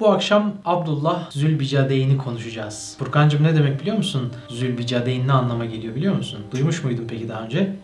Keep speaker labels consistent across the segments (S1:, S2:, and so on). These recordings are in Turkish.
S1: Bu akşam Abdullah Zülbicadeyni konuşacağız. Furkancığım ne demek biliyor musun? Zülbicadeyn ne anlama geliyor biliyor musun? Duymuş muydun peki daha önce?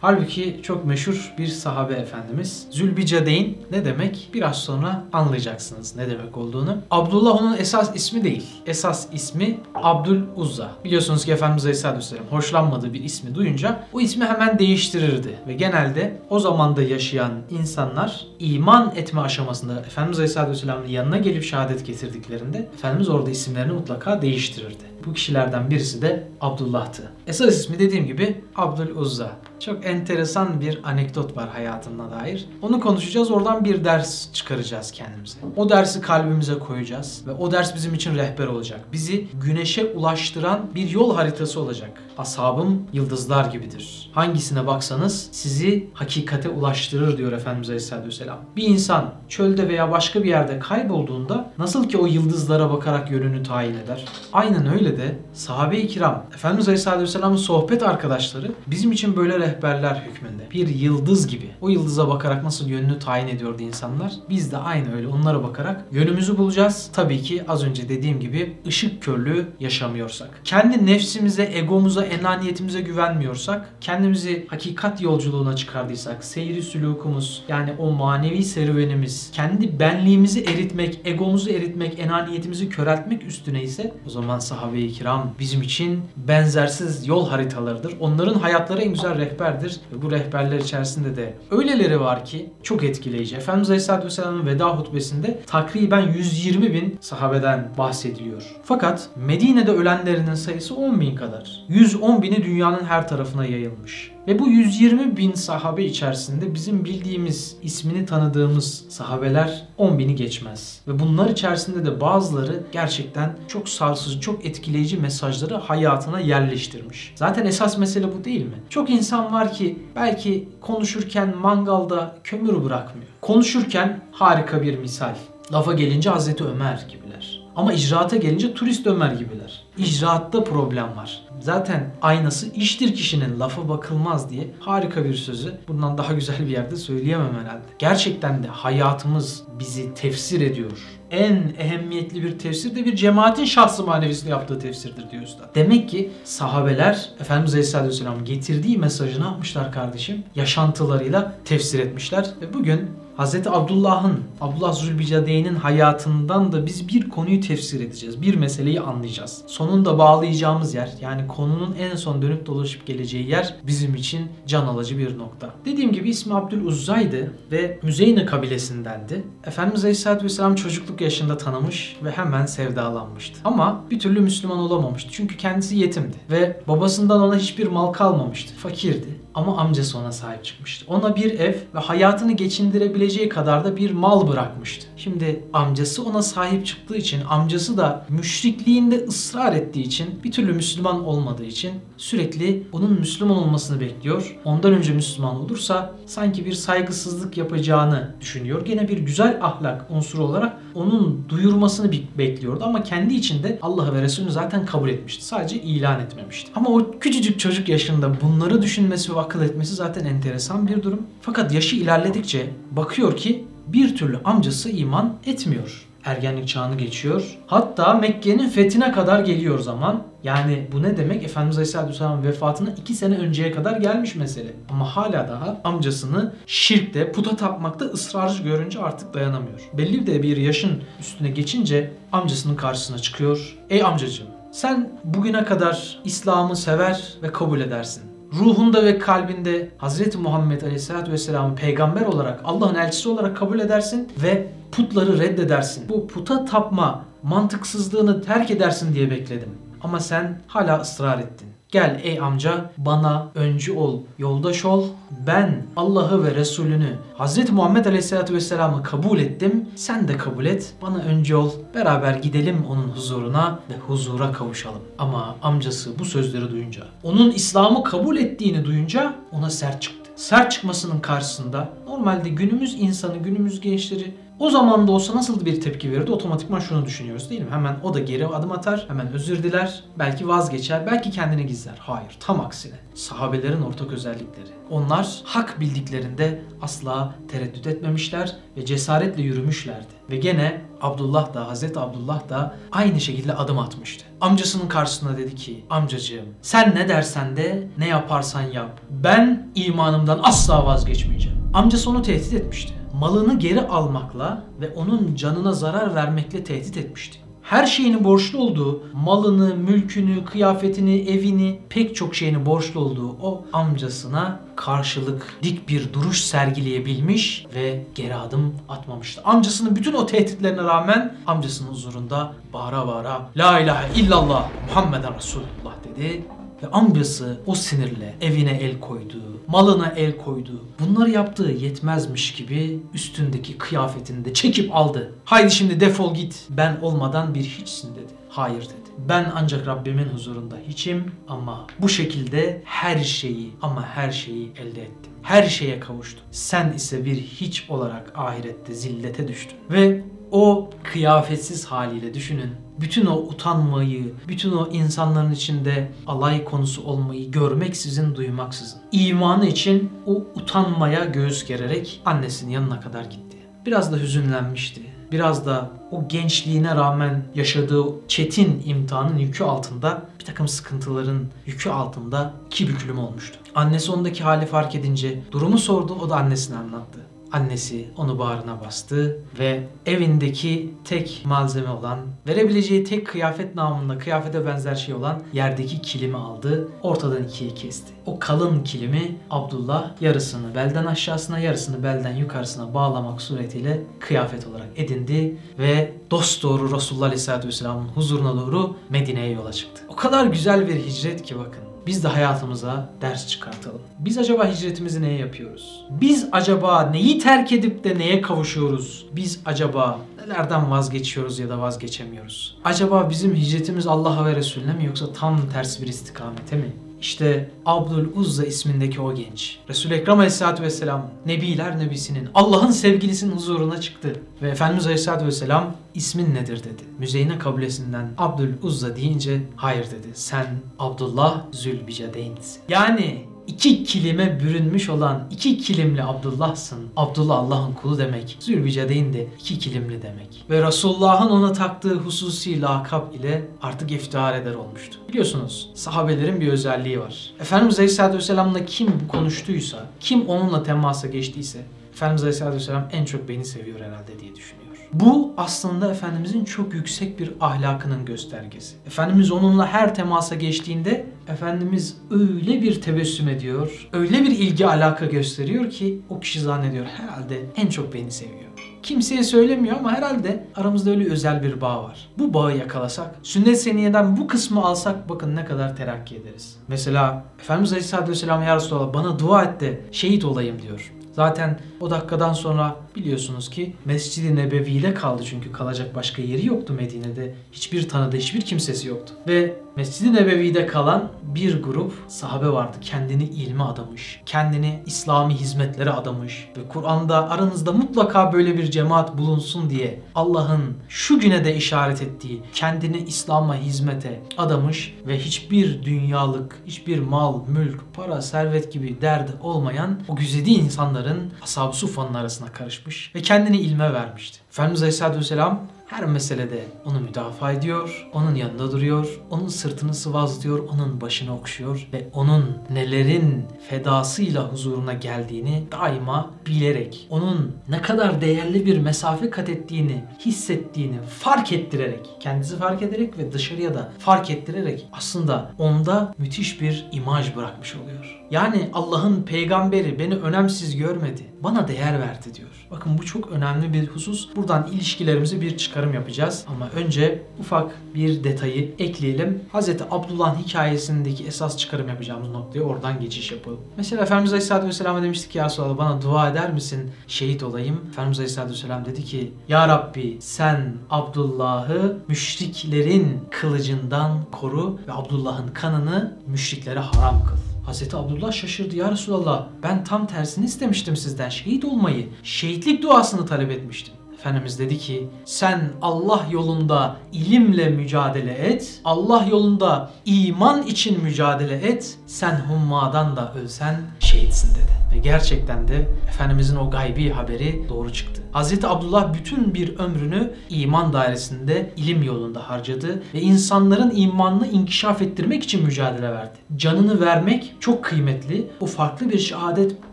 S1: Halbuki çok meşhur bir sahabe efendimiz. Zülbicadeyn ne demek? Biraz sonra anlayacaksınız ne demek olduğunu. Abdullah onun esas ismi değil. Esas ismi Abdül Uzza. Biliyorsunuz ki Efendimiz Aleyhisselatü Vesselam hoşlanmadığı bir ismi duyunca o ismi hemen değiştirirdi. Ve genelde o zamanda yaşayan insanlar iman etme aşamasında Efendimiz Aleyhisselatü Vesselam'ın yanına gelip şehadet getirdiklerinde Efendimiz orada isimlerini mutlaka değiştirirdi. Bu kişilerden birisi de Abdullah'tı. Esas ismi dediğim gibi Abdül Uzza. Çok enteresan bir anekdot var hayatına dair. Onu konuşacağız. Oradan bir ders çıkaracağız kendimize. O dersi kalbimize koyacağız ve o ders bizim için rehber olacak. Bizi güneşe ulaştıran bir yol haritası olacak. Ashabım yıldızlar gibidir. Hangisine baksanız sizi hakikate ulaştırır diyor Efendimiz Aleyhisselatü Vesselam. Bir insan çölde veya başka bir yerde kaybolduğunda nasıl ki o yıldızlara bakarak yönünü tayin eder. Aynen öyle de sahabe-i kiram Efendimiz Aleyhisselatü Vesselam'ın sohbet arkadaşları bizim için böyle rehberler hükmünde. Bir yıldız gibi. O yıldıza bakarak nasıl yönünü tayin ediyordu insanlar. Biz de aynı öyle onlara bakarak yönümüzü bulacağız. Tabii ki az önce dediğim gibi ışık körlüğü yaşamıyorsak. Kendi nefsimize, egomuza, enaniyetimize güvenmiyorsak, kendimizi hakikat yolculuğuna çıkardıysak, seyri sülukumuz yani o manevi serüvenimiz, kendi benliğimizi eritmek, egomuzu eritmek, enaniyetimizi köreltmek üstüne ise o zaman sahabe-i kiram bizim için benzersiz yol haritalarıdır. Onların hayatları en güzel rehberdir ve bu rehberler içerisinde de öyleleri var ki çok etkileyici. Efendimiz Aleyhisselatü Vesselam'ın veda hutbesinde takriben 120 bin sahabeden bahsediliyor. Fakat Medine'de ölenlerinin sayısı 10 bin kadar. 110 bini dünyanın her tarafına yayılmış. Ve bu 120 bin sahabe içerisinde bizim bildiğimiz, ismini tanıdığımız sahabeler 10 bini geçmez. Ve bunlar içerisinde de bazıları gerçekten çok sarsıcı, çok etkileyici mesajları hayatına yerleştirmiş. Zaten esas mesele bu değil mi? Çok insan var ki belki konuşurken mangalda kömür bırakmıyor. Konuşurken harika bir misal. Lafa gelince Hazreti Ömer gibiler. Ama icraata gelince turist Ömer gibiler. İcraatta problem var. Zaten aynası iştir kişinin lafa bakılmaz diye harika bir sözü bundan daha güzel bir yerde söyleyemem herhalde. Gerçekten de hayatımız bizi tefsir ediyor. En ehemmiyetli bir tefsir de bir cemaatin şahsı manevisinde yaptığı tefsirdir diyor usta. Demek ki sahabeler Efendimiz Aleyhisselatü Vesselam getirdiği mesajı ne yapmışlar kardeşim? Yaşantılarıyla tefsir etmişler ve bugün Hz. Abdullah'ın, Abdullah Zülbicadeyn'in hayatından da biz bir konuyu tefsir edeceğiz. Bir meseleyi anlayacağız. Sonunda bağlayacağımız yer yani konunun en son dönüp dolaşıp geleceği yer bizim için can alıcı bir nokta. Dediğim gibi ismi Abdül Uzza'ydı ve Müzeyne kabilesindendi. Efendimiz Aleyhisselatü Vesselam çocukluk yaşında tanımış ve hemen sevdalanmıştı. Ama bir türlü Müslüman olamamıştı. Çünkü kendisi yetimdi ve babasından ona hiçbir mal kalmamıştı. Fakirdi ama amcası ona sahip çıkmıştı. Ona bir ev ve hayatını geçindirebileceği kadar da bir mal bırakmıştı. Şimdi amcası ona sahip çıktığı için, amcası da müşrikliğinde ısrar ettiği için, bir türlü Müslüman olmadığı için sürekli onun Müslüman olmasını bekliyor. Ondan önce Müslüman olursa sanki bir saygısızlık yapacağını düşünüyor. Gene bir güzel ahlak unsuru olarak onun duyurmasını bekliyordu ama kendi içinde Allah ve Resulünü zaten kabul etmişti. Sadece ilan etmemişti. Ama o küçücük çocuk yaşında bunları düşünmesi ve akıl etmesi zaten enteresan bir durum. Fakat yaşı ilerledikçe bakıyor ki bir türlü amcası iman etmiyor. Ergenlik çağını geçiyor. Hatta Mekke'nin fethine kadar geliyor zaman. Yani bu ne demek? Efendimiz Aleyhisselatü vefatına 2 sene önceye kadar gelmiş mesele. Ama hala daha amcasını şirkte, puta tapmakta ısrarcı görünce artık dayanamıyor. Belli de bir yaşın üstüne geçince amcasının karşısına çıkıyor. Ey amcacığım sen bugüne kadar İslam'ı sever ve kabul edersin ruhunda ve kalbinde Hz. Muhammed Aleyhisselatü Vesselam'ı peygamber olarak, Allah'ın elçisi olarak kabul edersin ve putları reddedersin. Bu puta tapma mantıksızlığını terk edersin diye bekledim. Ama sen hala ısrar ettin. Gel ey amca bana öncü ol, yoldaş ol. Ben Allah'ı ve Resulünü Hz. Muhammed Aleyhisselatü Vesselam'ı kabul ettim. Sen de kabul et. Bana öncü ol. Beraber gidelim onun huzuruna ve huzura kavuşalım. Ama amcası bu sözleri duyunca, onun İslam'ı kabul ettiğini duyunca ona sert çıktı. Sert çıkmasının karşısında normalde günümüz insanı, günümüz gençleri o zaman da olsa nasıl bir tepki verirdi? Otomatikman şunu düşünüyoruz değil mi? Hemen o da geri adım atar, hemen özür diler, belki vazgeçer, belki kendini gizler. Hayır, tam aksine. Sahabelerin ortak özellikleri. Onlar hak bildiklerinde asla tereddüt etmemişler ve cesaretle yürümüşlerdi. Ve gene Abdullah da Hazreti Abdullah da aynı şekilde adım atmıştı. Amcasının karşısına dedi ki amcacığım sen ne dersen de ne yaparsan yap. Ben imanımdan asla vazgeçmeyeceğim. Amcası onu tehdit etmişti. Malını geri almakla ve onun canına zarar vermekle tehdit etmişti her şeyini borçlu olduğu, malını, mülkünü, kıyafetini, evini, pek çok şeyini borçlu olduğu o amcasına karşılık dik bir duruş sergileyebilmiş ve geri adım atmamıştı. Amcasının bütün o tehditlerine rağmen amcasının huzurunda bağıra bağıra La ilahe illallah Muhammeden Resulullah dedi ve amcası o sinirle evine el koydu, malına el koydu. Bunları yaptığı yetmezmiş gibi üstündeki kıyafetini de çekip aldı. Haydi şimdi defol git. Ben olmadan bir hiçsin dedi. Hayır dedi. Ben ancak Rabbimin huzurunda hiçim ama bu şekilde her şeyi ama her şeyi elde ettim. Her şeye kavuştum. Sen ise bir hiç olarak ahirette zillete düştün. Ve o kıyafetsiz haliyle düşünün. Bütün o utanmayı, bütün o insanların içinde alay konusu olmayı görmeksizin, duymaksızın. İmanı için o utanmaya göğüs gererek annesinin yanına kadar gitti. Biraz da hüzünlenmişti. Biraz da o gençliğine rağmen yaşadığı çetin imtihanın yükü altında bir takım sıkıntıların yükü altında iki büklüm olmuştu. Annesi ondaki hali fark edince durumu sordu o da annesine anlattı. Annesi onu bağrına bastı ve evindeki tek malzeme olan, verebileceği tek kıyafet namında kıyafete benzer şey olan yerdeki kilimi aldı, ortadan ikiye kesti. O kalın kilimi Abdullah yarısını belden aşağısına, yarısını belden yukarısına bağlamak suretiyle kıyafet olarak edindi ve dost doğru Resulullah Aleyhisselatü Vesselam'ın huzuruna doğru Medine'ye yola çıktı. O kadar güzel bir hicret ki bakın biz de hayatımıza ders çıkartalım. Biz acaba hicretimizi neye yapıyoruz? Biz acaba neyi terk edip de neye kavuşuyoruz? Biz acaba nelerden vazgeçiyoruz ya da vazgeçemiyoruz? Acaba bizim hicretimiz Allah'a ve Resulüne mi yoksa tam tersi bir istikamete mi? İşte Abdül Uzza ismindeki o genç. Resul-i Ekrem Aleyhisselatü Vesselam Nebiler Nebisi'nin Allah'ın sevgilisinin huzuruna çıktı. Ve Efendimiz Aleyhisselatü Vesselam ismin nedir dedi. Müzeyne kabilesinden Abdül Uzza deyince hayır dedi. Sen Abdullah Zülbicadeyn'sin. Yani iki kilime bürünmüş olan iki kilimli Abdullah'sın. Abdullah Allah'ın kulu demek. Zülbicadeyn de iki kilimli demek. Ve Resulullah'ın ona taktığı hususi lakap ile artık iftihar eder olmuştu. Biliyorsunuz sahabelerin bir özelliği var. Efendimiz Aleyhisselatü Vesselam'la kim konuştuysa, kim onunla temasa geçtiyse Efendimiz Aleyhisselatü Vesselam en çok beni seviyor herhalde diye düşünüyor. Bu aslında Efendimizin çok yüksek bir ahlakının göstergesi. Efendimiz onunla her temasa geçtiğinde Efendimiz öyle bir tebessüm ediyor, öyle bir ilgi alaka gösteriyor ki o kişi zannediyor herhalde en çok beni seviyor. Kimseye söylemiyor ama herhalde aramızda öyle özel bir bağ var. Bu bağı yakalasak, sünnet seniyeden bu kısmı alsak bakın ne kadar terakki ederiz. Mesela Efendimiz Aleyhisselatü Vesselam Ya Resulallah bana dua et de şehit olayım diyor. Zaten o dakikadan sonra biliyorsunuz ki Mescid-i Nebevi'de kaldı çünkü kalacak başka yeri yoktu Medine'de. Hiçbir tanıdığı, hiçbir kimsesi yoktu. Ve Mescid-i Nebevi'de kalan bir grup sahabe vardı. Kendini ilme adamış, kendini İslami hizmetlere adamış ve Kur'an'da aranızda mutlaka böyle bir cemaat bulunsun diye Allah'ın şu güne de işaret ettiği kendini İslam'a hizmete adamış ve hiçbir dünyalık, hiçbir mal, mülk, para, servet gibi derdi olmayan o güzide insanların ashab-ı sufanın arasına karışmış ve kendini ilme vermişti. Efendimiz Aleyhisselatü Vesselam her meselede onu müdafaa ediyor, onun yanında duruyor, onun sırtını sıvazlıyor, onun başını okşuyor ve onun nelerin fedasıyla huzuruna geldiğini daima bilerek, onun ne kadar değerli bir mesafe kat ettiğini, hissettiğini fark ettirerek, kendisi fark ederek ve dışarıya da fark ettirerek aslında onda müthiş bir imaj bırakmış oluyor. Yani Allah'ın peygamberi beni önemsiz görmedi, bana değer verdi diyor. Bakın bu çok önemli bir husus. Buradan ilişkilerimizi bir çıkarım yapacağız. Ama önce ufak bir detayı ekleyelim. Hz. Abdullah'ın hikayesindeki esas çıkarım yapacağımız noktaya oradan geçiş yapalım. Mesela Efendimiz Aleyhisselatü Vesselam'a demiştik ki ya Resulallah bana dua eder misin? Şehit olayım. Efendimiz Aleyhisselatü Vesselam dedi ki Ya Rabbi sen Abdullah'ı müşriklerin kılıcından koru ve Abdullah'ın kanını müşriklere haram kıl. Hazreti Abdullah şaşırdı ya Resulallah ben tam tersini istemiştim sizden şehit olmayı. Şehitlik duasını talep etmiştim. Efendimiz dedi ki sen Allah yolunda ilimle mücadele et. Allah yolunda iman için mücadele et. Sen hummadan da ölsen şehitsin dedi. Ve gerçekten de Efendimizin o gaybi haberi doğru çıktı. Hazreti Abdullah bütün bir ömrünü iman dairesinde ilim yolunda harcadı ve insanların imanını inkişaf ettirmek için mücadele verdi. Canını vermek çok kıymetli. O farklı bir şehadet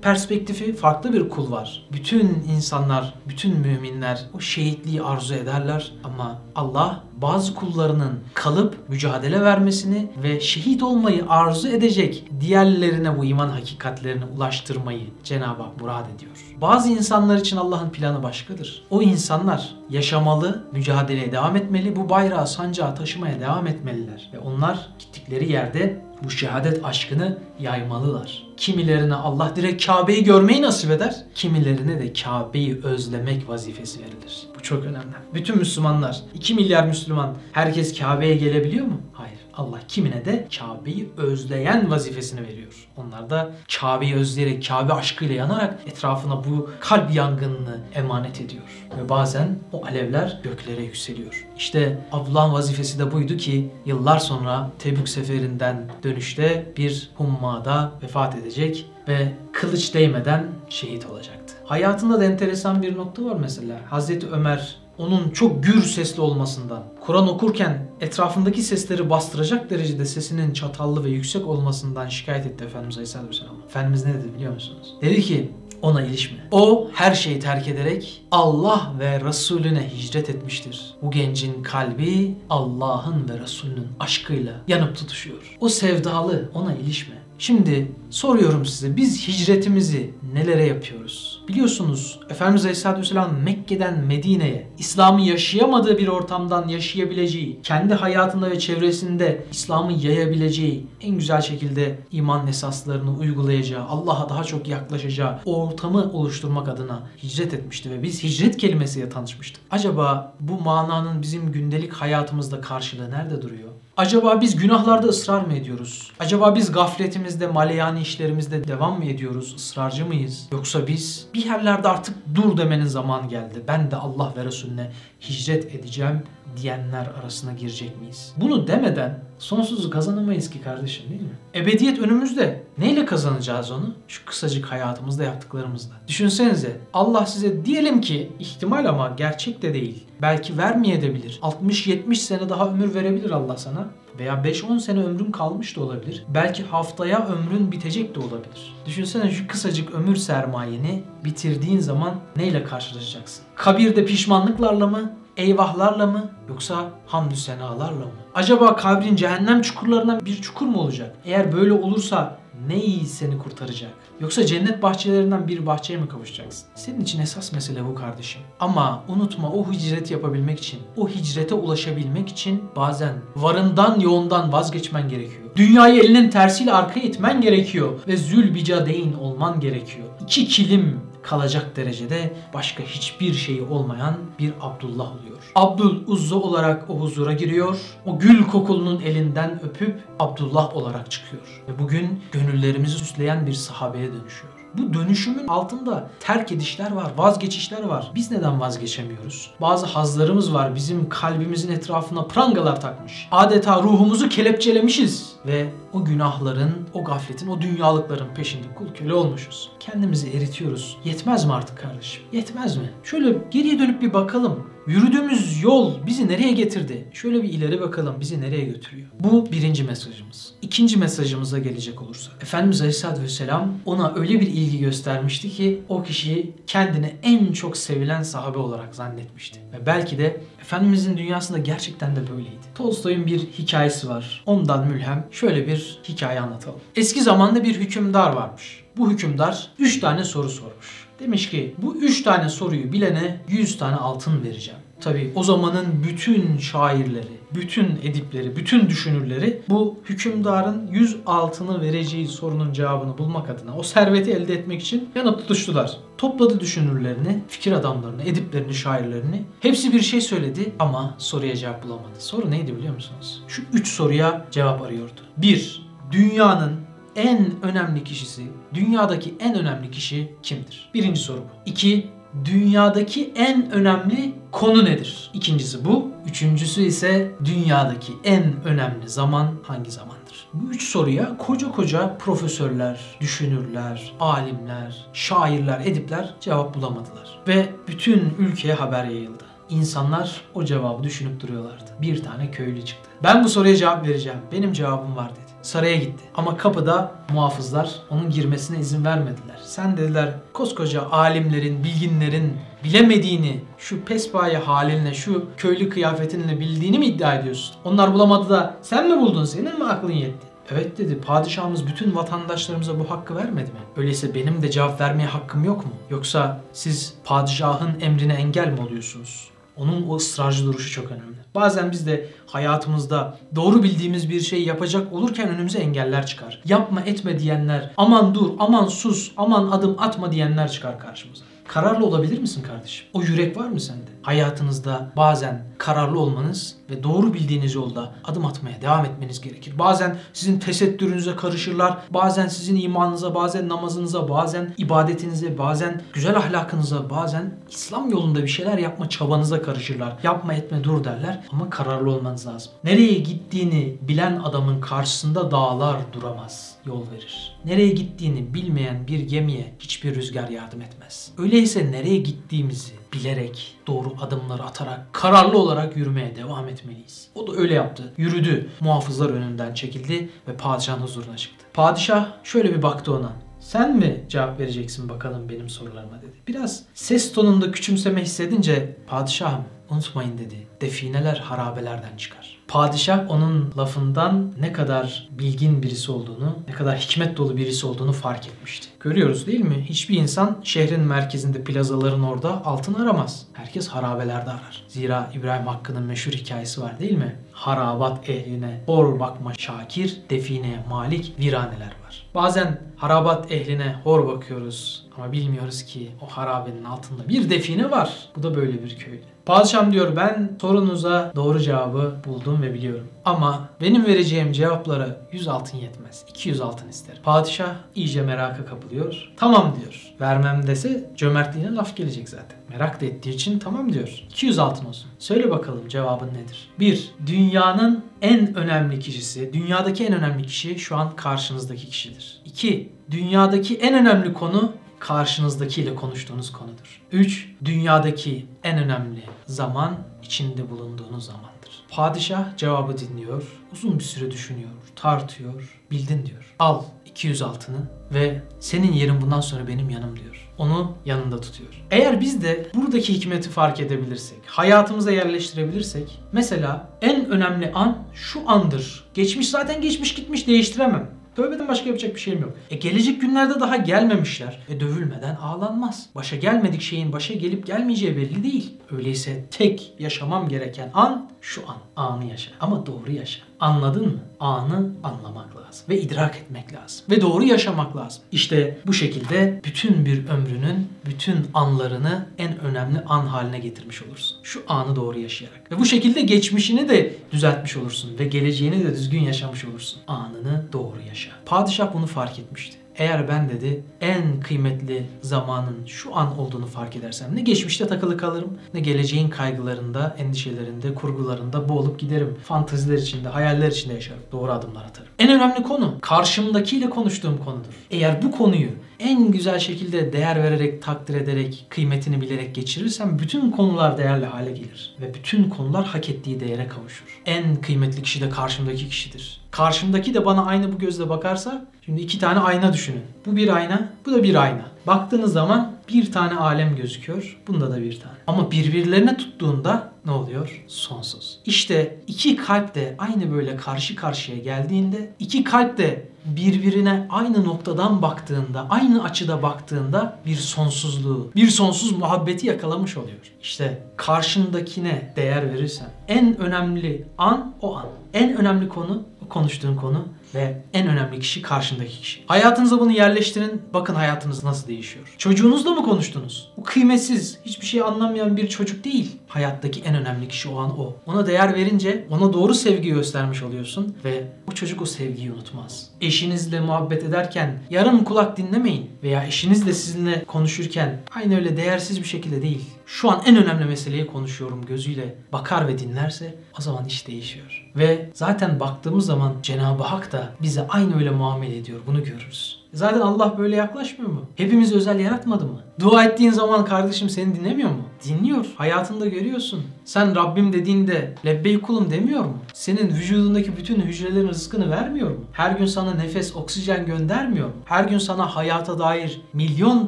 S1: perspektifi, farklı bir kul var. Bütün insanlar, bütün müminler o şehitliği arzu ederler ama Allah bazı kullarının kalıp mücadele vermesini ve şehit olmayı arzu edecek diğerlerine bu iman hakikatlerini ulaştırmayı Cenab-ı Hak murad ediyor. Bazı insanlar için Allah'ın planı başkadır. O insanlar yaşamalı, mücadeleye devam etmeli, bu bayrağı sancağı taşımaya devam etmeliler. Ve onlar gittikleri yerde bu şehadet aşkını yaymalılar. Kimilerine Allah direkt Kabe'yi görmeyi nasip eder, kimilerine de Kabe'yi özlemek vazifesi verilir. Bu çok önemli. Bütün Müslümanlar, 2 milyar Müslüman herkes Kabe'ye gelebiliyor mu? Hayır. Allah kimine de Kabe'yi özleyen vazifesini veriyor. Onlar da Kabe'yi özleyerek, Kabe aşkıyla yanarak etrafına bu kalp yangınını emanet ediyor. Ve bazen o alevler göklere yükseliyor. İşte Abdullah'ın vazifesi de buydu ki yıllar sonra Tebük seferinden dönüşte bir hummada vefat edecek ve kılıç değmeden şehit olacaktı. Hayatında da enteresan bir nokta var mesela. Hazreti Ömer onun çok gür sesli olmasından, Kur'an okurken etrafındaki sesleri bastıracak derecede sesinin çatallı ve yüksek olmasından şikayet etti Efendimiz Aleyhisselatü Vesselam. Efendimiz ne dedi biliyor musunuz? Dedi ki ona ilişme. O her şeyi terk ederek Allah ve Resulüne hicret etmiştir. Bu gencin kalbi Allah'ın ve Resulünün aşkıyla yanıp tutuşuyor. O sevdalı ona ilişme. Şimdi soruyorum size biz hicretimizi nelere yapıyoruz? Biliyorsunuz Efendimiz Aleyhisselatü Vesselam Mekke'den Medine'ye İslam'ı yaşayamadığı bir ortamdan yaşayabileceği, kendi hayatında ve çevresinde İslam'ı yayabileceği, en güzel şekilde iman esaslarını uygulayacağı, Allah'a daha çok yaklaşacağı ortamı oluşturmak adına hicret etmişti ve biz hicret kelimesiyle tanışmıştık. Acaba bu mananın bizim gündelik hayatımızda karşılığı nerede duruyor? Acaba biz günahlarda ısrar mı ediyoruz? Acaba biz gafletimizde, maleyani işlerimizde devam mı ediyoruz? Israrcı mıyız? Yoksa biz bir yerlerde artık dur demenin zaman geldi. Ben de Allah ve Resulüne hicret edeceğim diyenler arasına girecek miyiz? Bunu demeden sonsuzu kazanamayız ki kardeşim değil mi? Ebediyet önümüzde. Neyle kazanacağız onu? Şu kısacık hayatımızda yaptıklarımızla. Düşünsenize Allah size diyelim ki ihtimal ama gerçek de değil. Belki vermeyebilir. 60-70 sene daha ömür verebilir Allah sana veya 5-10 sene ömrün kalmış da olabilir. Belki haftaya ömrün bitecek de olabilir. Düşünsene şu kısacık ömür sermayeni bitirdiğin zaman neyle karşılaşacaksın? Kabirde pişmanlıklarla mı? Eyvahlarla mı? Yoksa hamdü senalarla mı? Acaba kabrin cehennem çukurlarından bir çukur mu olacak? Eğer böyle olursa ne iyi seni kurtaracak? Yoksa cennet bahçelerinden bir bahçeye mi kavuşacaksın? Senin için esas mesele bu kardeşim. Ama unutma o hicreti yapabilmek için, o hicrete ulaşabilmek için bazen varından yoğundan vazgeçmen gerekiyor. Dünyayı elinin tersiyle arkaya itmen gerekiyor ve zülbicadeyn olman gerekiyor. İki kilim kalacak derecede başka hiçbir şeyi olmayan bir Abdullah oluyor. Abdul Uzza olarak o huzura giriyor. O gül kokulunun elinden öpüp Abdullah olarak çıkıyor. Ve bugün gönüllerimizi süsleyen bir sahabeye dönüşüyor. Bu dönüşümün altında terk edişler var, vazgeçişler var. Biz neden vazgeçemiyoruz? Bazı hazlarımız var bizim kalbimizin etrafına prangalar takmış. Adeta ruhumuzu kelepçelemişiz ve o günahların, o gafletin, o dünyalıkların peşinde kul köle olmuşuz. Kendimizi eritiyoruz. Yetmez mi artık kardeşim? Yetmez mi? Şöyle geriye dönüp bir bakalım. Yürüdüğümüz yol bizi nereye getirdi? Şöyle bir ileri bakalım bizi nereye götürüyor? Bu birinci mesajımız. İkinci mesajımıza gelecek olursa. Efendimiz Aleyhisselatü Vesselam ona öyle bir ilgi göstermişti ki o kişiyi kendine en çok sevilen sahabe olarak zannetmişti. Belki de Efendimizin dünyasında gerçekten de böyleydi. Tolstoy'un bir hikayesi var. Ondan mülhem şöyle bir hikaye anlatalım. Eski zamanda bir hükümdar varmış. Bu hükümdar 3 tane soru sormuş. Demiş ki bu 3 tane soruyu bilene 100 tane altın vereceğim. Tabi o zamanın bütün şairleri, bütün edipleri, bütün düşünürleri bu hükümdarın 100 altını vereceği sorunun cevabını bulmak adına o serveti elde etmek için yanıp tutuştular. Topladı düşünürlerini, fikir adamlarını, ediplerini, şairlerini. Hepsi bir şey söyledi ama soruya cevap bulamadı. Soru neydi biliyor musunuz? Şu üç soruya cevap arıyordu. 1. Dünyanın en önemli kişisi, dünyadaki en önemli kişi kimdir? Birinci soru bu. İki, dünyadaki en önemli konu nedir? İkincisi bu. Üçüncüsü ise dünyadaki en önemli zaman hangi zamandır? Bu üç soruya koca koca profesörler, düşünürler, alimler, şairler, edipler cevap bulamadılar. Ve bütün ülkeye haber yayıldı. İnsanlar o cevabı düşünüp duruyorlardı. Bir tane köylü çıktı. Ben bu soruya cevap vereceğim. Benim cevabım var dedi. Saraya gitti. Ama kapıda muhafızlar onun girmesine izin vermediler. Sen dediler koskoca alimlerin, bilginlerin bilemediğini, şu pespaye halinle, şu köylü kıyafetinle bildiğini mi iddia ediyorsun? Onlar bulamadı da sen mi buldun? Senin mi aklın yetti? Evet dedi. Padişahımız bütün vatandaşlarımıza bu hakkı vermedi mi? Öyleyse benim de cevap vermeye hakkım yok mu? Yoksa siz padişahın emrine engel mi oluyorsunuz? Onun o ısrarcı duruşu çok önemli. Bazen biz de hayatımızda doğru bildiğimiz bir şey yapacak olurken önümüze engeller çıkar. Yapma etme diyenler, aman dur, aman sus, aman adım atma diyenler çıkar karşımıza. Kararlı olabilir misin kardeşim? O yürek var mı sende? Hayatınızda bazen kararlı olmanız ve doğru bildiğiniz yolda adım atmaya devam etmeniz gerekir. Bazen sizin tesettürünüze karışırlar. Bazen sizin imanınıza, bazen namazınıza, bazen ibadetinize, bazen güzel ahlakınıza, bazen İslam yolunda bir şeyler yapma çabanıza karışırlar. Yapma etme dur derler ama kararlı olmanız lazım. Nereye gittiğini bilen adamın karşısında dağlar duramaz, yol verir. Nereye gittiğini bilmeyen bir gemiye hiçbir rüzgar yardım etmez. Öyleyse nereye gittiğimizi bilerek, doğru adımları atarak, kararlı olarak yürümeye devam etmeliyiz. O da öyle yaptı. Yürüdü. Muhafızlar önünden çekildi ve padişahın huzuruna çıktı. Padişah şöyle bir baktı ona. Sen mi cevap vereceksin bakalım benim sorularıma dedi. Biraz ses tonunda küçümseme hissedince padişahım unutmayın dedi. Defineler harabelerden çıkar. Padişah onun lafından ne kadar bilgin birisi olduğunu, ne kadar hikmet dolu birisi olduğunu fark etmişti. Görüyoruz değil mi? Hiçbir insan şehrin merkezinde plazaların orada altın aramaz. Herkes harabelerde arar. Zira İbrahim Hakkı'nın meşhur hikayesi var değil mi? Harabat ehline hor bakma şakir, defineye malik viraneler var. Bazen harabat ehline hor bakıyoruz ama bilmiyoruz ki o harabenin altında bir define var. Bu da böyle bir köydü. Padişahım diyor ben sorunuza doğru cevabı buldum ve biliyorum. Ama benim vereceğim cevaplara 100 altın yetmez. 200 altın isterim. Padişah iyice meraka kapılıyor. Tamam diyor. Vermem dese cömertliğine laf gelecek zaten. Merak da ettiği için tamam diyor. 200 altın olsun. Söyle bakalım cevabın nedir? 1. Dünyanın en önemli kişisi, dünyadaki en önemli kişi şu an karşınızdaki kişidir. 2. Dünyadaki en önemli konu karşınızdakiyle konuştuğunuz konudur. 3. Dünyadaki en önemli zaman içinde bulunduğunuz zamandır. Padişah cevabı dinliyor, uzun bir süre düşünüyor, tartıyor, bildin diyor. Al 200 altını ve senin yerin bundan sonra benim yanım diyor. Onu yanında tutuyor. Eğer biz de buradaki hikmeti fark edebilirsek, hayatımıza yerleştirebilirsek, mesela en önemli an şu andır. Geçmiş zaten geçmiş gitmiş değiştiremem. Tövbeden başka yapacak bir şeyim yok. E gelecek günlerde daha gelmemişler. E dövülmeden ağlanmaz. Başa gelmedik şeyin başa gelip gelmeyeceği belli değil. Öyleyse tek yaşamam gereken an şu an. Anı yaşa. Ama doğru yaşa. Anladın mı? Anı anlamak lazım. Ve idrak etmek lazım. Ve doğru yaşamak lazım. İşte bu şekilde bütün bir ömrünün bütün anlarını en önemli an haline getirmiş olursun. Şu anı doğru yaşayarak. Ve bu şekilde geçmişini de düzeltmiş olursun. Ve geleceğini de düzgün yaşamış olursun. Anını doğru yaşa. Padişah bunu fark etmişti. Eğer ben dedi en kıymetli zamanın şu an olduğunu fark edersem ne geçmişte takılı kalırım ne geleceğin kaygılarında, endişelerinde, kurgularında boğulup giderim. Fantaziler içinde, hayaller içinde yaşarım. Doğru adımlar atarım. En önemli konu karşımdakiyle konuştuğum konudur. Eğer bu konuyu en güzel şekilde değer vererek, takdir ederek, kıymetini bilerek geçirirsem bütün konular değerli hale gelir. Ve bütün konular hak ettiği değere kavuşur. En kıymetli kişi de karşımdaki kişidir. Karşımdaki de bana aynı bu gözle bakarsa, şimdi iki tane ayna düşünün. Bu bir ayna, bu da bir ayna. Baktığınız zaman bir tane alem gözüküyor, bunda da bir tane. Ama birbirlerine tuttuğunda ne oluyor? Sonsuz. İşte iki kalp de aynı böyle karşı karşıya geldiğinde, iki kalp de birbirine aynı noktadan baktığında, aynı açıda baktığında bir sonsuzluğu, bir sonsuz muhabbeti yakalamış oluyor. İşte karşındakine değer verirsen en önemli an o an. En önemli konu konuştuğun konu ve en önemli kişi karşındaki kişi. Hayatınıza bunu yerleştirin. Bakın hayatınız nasıl değişiyor. Çocuğunuzla mı konuştunuz? O kıymetsiz, hiçbir şey anlamayan bir çocuk değil. Hayattaki en önemli kişi o an o. Ona değer verince ona doğru sevgi göstermiş oluyorsun ve o çocuk o sevgiyi unutmaz. Eşinizle muhabbet ederken yarım kulak dinlemeyin veya eşinizle sizinle konuşurken aynı öyle değersiz bir şekilde değil. Şu an en önemli meseleyi konuşuyorum gözüyle bakar ve dinlerse o zaman iş değişiyor. Ve zaten baktığımız zaman Cenab-ı Hak da bize aynı öyle muamele ediyor. Bunu görürüz. Zaten Allah böyle yaklaşmıyor mu? Hepimiz özel yaratmadı mı? Dua ettiğin zaman kardeşim seni dinlemiyor mu? Dinliyor. Hayatında görüyorsun. Sen Rabbim dediğinde lebbey kulum demiyor mu? Senin vücudundaki bütün hücrelerin rızkını vermiyor mu? Her gün sana nefes, oksijen göndermiyor mu? Her gün sana hayata dair milyon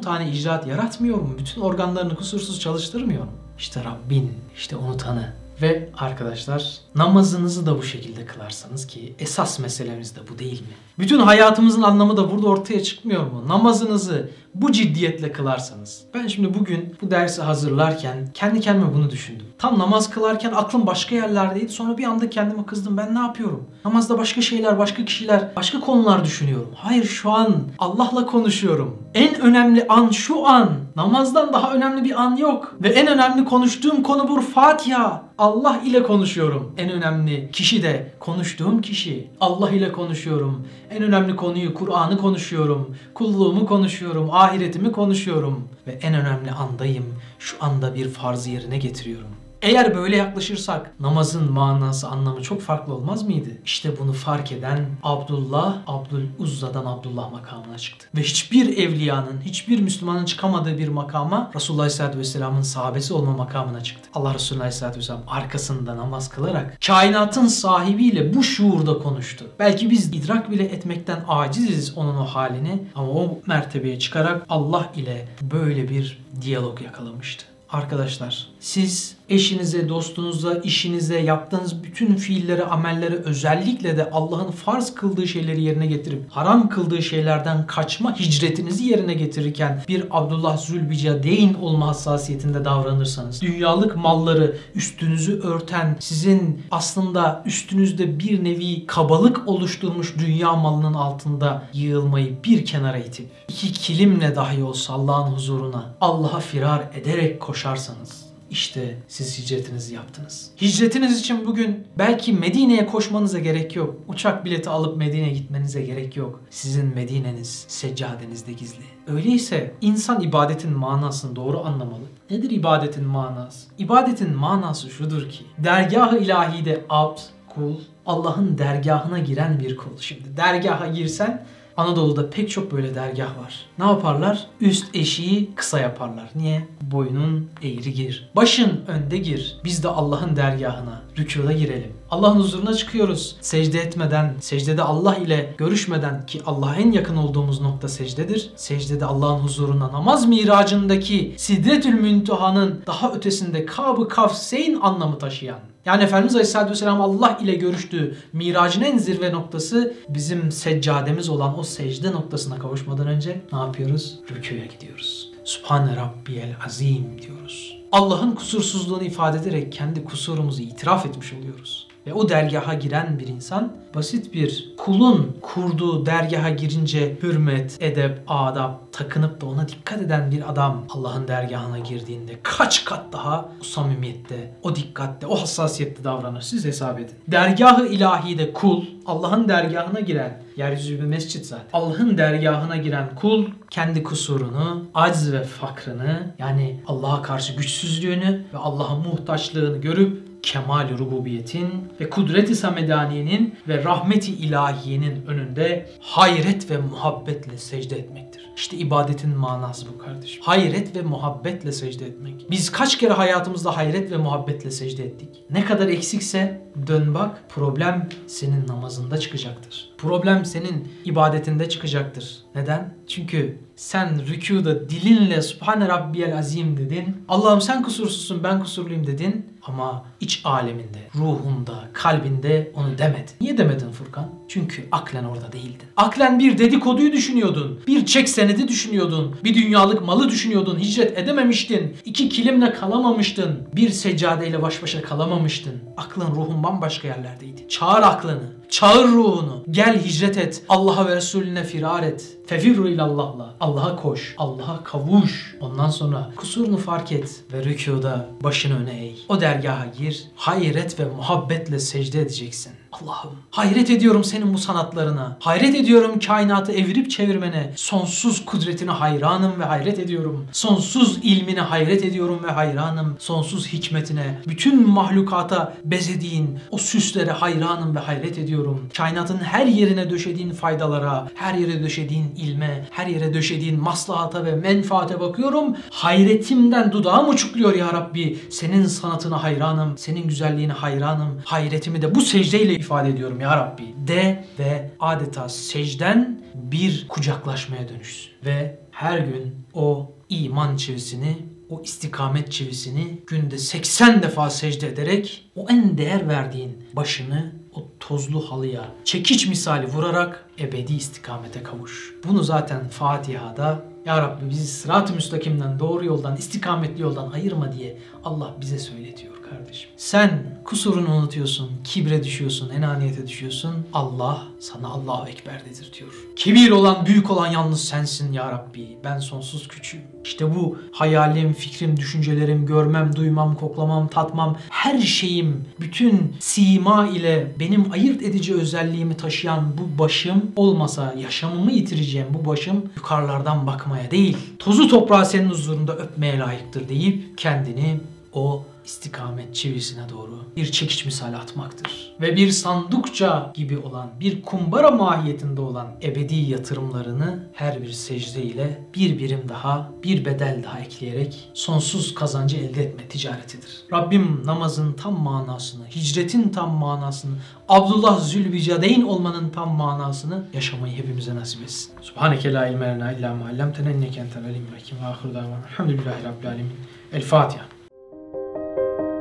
S1: tane icraat yaratmıyor mu? Bütün organlarını kusursuz çalıştırmıyor mu? İşte Rabbin, işte onu tanı. Ve arkadaşlar namazınızı da bu şekilde kılarsanız ki esas meselemiz de bu değil mi? Bütün hayatımızın anlamı da burada ortaya çıkmıyor mu? Namazınızı bu ciddiyetle kılarsanız. Ben şimdi bugün bu dersi hazırlarken kendi kendime bunu düşündüm. Tam namaz kılarken aklım başka yerlerdeydi. Sonra bir anda kendime kızdım. Ben ne yapıyorum? Namazda başka şeyler, başka kişiler, başka konular düşünüyorum. Hayır şu an Allah'la konuşuyorum. En önemli an şu an. Namazdan daha önemli bir an yok. Ve en önemli konuştuğum konu bu Fatiha. Allah ile konuşuyorum. En önemli kişi de konuştuğum kişi. Allah ile konuşuyorum. En önemli konuyu Kur'an'ı konuşuyorum. Kulluğumu konuşuyorum. Ahiretimi konuşuyorum. Ve en önemli andayım. Şu anda bir farzı yerine getiriyorum. Eğer böyle yaklaşırsak namazın manası, anlamı çok farklı olmaz mıydı? İşte bunu fark eden Abdullah, Abdül Uzza'dan Abdullah makamına çıktı. Ve hiçbir evliyanın, hiçbir Müslümanın çıkamadığı bir makama Resulullah Aleyhisselatü Vesselam'ın sahabesi olma makamına çıktı. Allah Resulü Aleyhisselatü Vesselam arkasında namaz kılarak kainatın sahibiyle bu şuurda konuştu. Belki biz idrak bile etmekten aciziz onun o halini ama o mertebeye çıkarak Allah ile böyle bir diyalog yakalamıştı. Arkadaşlar siz eşinize, dostunuza, işinize yaptığınız bütün fiilleri, amelleri özellikle de Allah'ın farz kıldığı şeyleri yerine getirip haram kıldığı şeylerden kaçma hicretinizi yerine getirirken bir Abdullah Zülbicadeyn olma hassasiyetinde davranırsanız dünyalık malları üstünüzü örten sizin aslında üstünüzde bir nevi kabalık oluşturmuş dünya malının altında yığılmayı bir kenara itip iki kilimle dahi olsa Allah'ın huzuruna Allah'a firar ederek koşarsanız işte siz hicretinizi yaptınız. Hicretiniz için bugün belki Medine'ye koşmanıza gerek yok. Uçak bileti alıp Medine'ye gitmenize gerek yok. Sizin Medine'niz seccadenizde gizli. Öyleyse insan ibadetin manasını doğru anlamalı. Nedir ibadetin manası? İbadetin manası şudur ki dergah-ı ilahide abd, kul, Allah'ın dergahına giren bir kul. Şimdi dergaha girsen Anadolu'da pek çok böyle dergah var. Ne yaparlar? Üst eşiği kısa yaparlar. Niye? Boynun eğri gir. Başın önde gir. Biz de Allah'ın dergahına, rükuda girelim. Allah'ın huzuruna çıkıyoruz. Secde etmeden, secdede Allah ile görüşmeden ki Allah'a en yakın olduğumuz nokta secdedir. Secdede Allah'ın huzuruna namaz miracındaki Sidretül Münteha'nın daha ötesinde Kab-ı Kafseyn anlamı taşıyan yani Efendimiz Aleyhisselatü Vesselam Allah ile görüştüğü miracın en zirve noktası bizim seccademiz olan o secde noktasına kavuşmadan önce ne yapıyoruz? Rüküye gidiyoruz. Subhane Rabbiyel Azim diyoruz. Allah'ın kusursuzluğunu ifade ederek kendi kusurumuzu itiraf etmiş oluyoruz. Ve o dergaha giren bir insan basit bir kulun kurduğu dergaha girince hürmet, edep, adab takınıp da ona dikkat eden bir adam Allah'ın dergahına girdiğinde kaç kat daha o samimiyette, o dikkatte, o hassasiyette davranır. Siz hesap edin. Dergahı ilahide kul, Allah'ın dergahına giren, yeryüzü bir mescit zaten. Allah'ın dergahına giren kul kendi kusurunu, acz ve fakrını yani Allah'a karşı güçsüzlüğünü ve Allah'a muhtaçlığını görüp kemal rububiyetin ve kudreti samedaniyenin ve rahmeti ilahiyenin önünde hayret ve muhabbetle secde etmektir. İşte ibadetin manası bu kardeşim. Hayret ve muhabbetle secde etmek. Biz kaç kere hayatımızda hayret ve muhabbetle secde ettik? Ne kadar eksikse dön bak problem senin namazında çıkacaktır. Problem senin ibadetinde çıkacaktır. Neden? Çünkü Sen rükuda dilinle Subhane Rabbiyel Azim dedin. Allah'ım sen kusursuzsun ben kusurluyum dedin. Ama iç aleminde, ruhunda, kalbinde onu demedin. Niye demedin Furkan? Çünkü aklen orada değildin. Aklen bir dedikoduyu düşünüyordun. Bir çek senedi düşünüyordun. Bir dünyalık malı düşünüyordun. Hicret edememiştin. İki kilimle kalamamıştın. Bir seccadeyle baş başa kalamamıştın. Aklın ruhun bambaşka yerlerdeydi. Çağır aklını. Çağır ruhunu. Gel hicret et. Allah'a ve Resulüne firar et. Fefirru ilallahla. Allah'a koş. Allah'a kavuş. Ondan sonra kusurunu fark et ve rükuda başını öne eğ. O dergaha gir. Hayret ve muhabbetle secde edeceksin. Allah'ım hayret ediyorum senin bu sanatlarına. Hayret ediyorum kainatı evirip çevirmene. Sonsuz kudretine hayranım ve hayret ediyorum. Sonsuz ilmine hayret ediyorum ve hayranım. Sonsuz hikmetine, bütün mahlukata bezediğin o süslere hayranım ve hayret ediyorum. Kainatın her yerine döşediğin faydalara, her yere döşediğin ilme, her yere döşediğin maslahata ve menfaate bakıyorum. Hayretimden dudağım uçukluyor ya Rabbi. Senin sanatına hayranım, senin güzelliğine hayranım. Hayretimi de bu secdeyle ifade ediyorum ya Rabbi. De ve adeta secden bir kucaklaşmaya dönüşsün. Ve her gün o iman çivisini o istikamet çivisini günde 80 defa secde ederek o en değer verdiğin başını o tozlu halıya çekiç misali vurarak ebedi istikamete kavuş. Bunu zaten Fatiha'da Ya Rabbi bizi sırat-ı müstakimden, doğru yoldan, istikametli yoldan ayırma diye Allah bize söyletiyor kardeşim. Sen kusurunu unutuyorsun, kibre düşüyorsun, enaniyete düşüyorsun. Allah sana Allahu Ekber dedirtiyor. Kibir olan, büyük olan yalnız sensin ya Rabbi. Ben sonsuz küçüğüm. İşte bu hayalim, fikrim, düşüncelerim, görmem, duymam, koklamam, tatmam, her şeyim, bütün sima ile benim ayırt edici özelliğimi taşıyan bu başım olmasa yaşamımı yitireceğim bu başım yukarılardan bakmaya değil, tozu toprağı senin huzurunda öpmeye layıktır deyip kendini o istikamet çivisine doğru bir çekiç misali atmaktır. Ve bir sandukça gibi olan, bir kumbara mahiyetinde olan ebedi yatırımlarını her bir secde ile bir birim daha, bir bedel daha ekleyerek sonsuz kazancı elde etme ticaretidir. Rabbim namazın tam manasını, hicretin tam manasını, Abdullah Zülbicadeyn olmanın tam manasını yaşamayı hepimize nasip etsin. Subhaneke la ilme lena illa ma allamtena inneke entel hakim. Ve ahiru davana. Elhamdülillahi rabbil alamin. El Fatiha.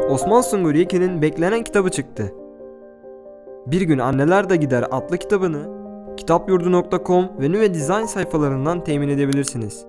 S2: Osman Sungur Yekin'in beklenen kitabı çıktı. Bir gün Anneler de Gider adlı kitabını kitapyurdu.com ve Nüve Design sayfalarından temin edebilirsiniz.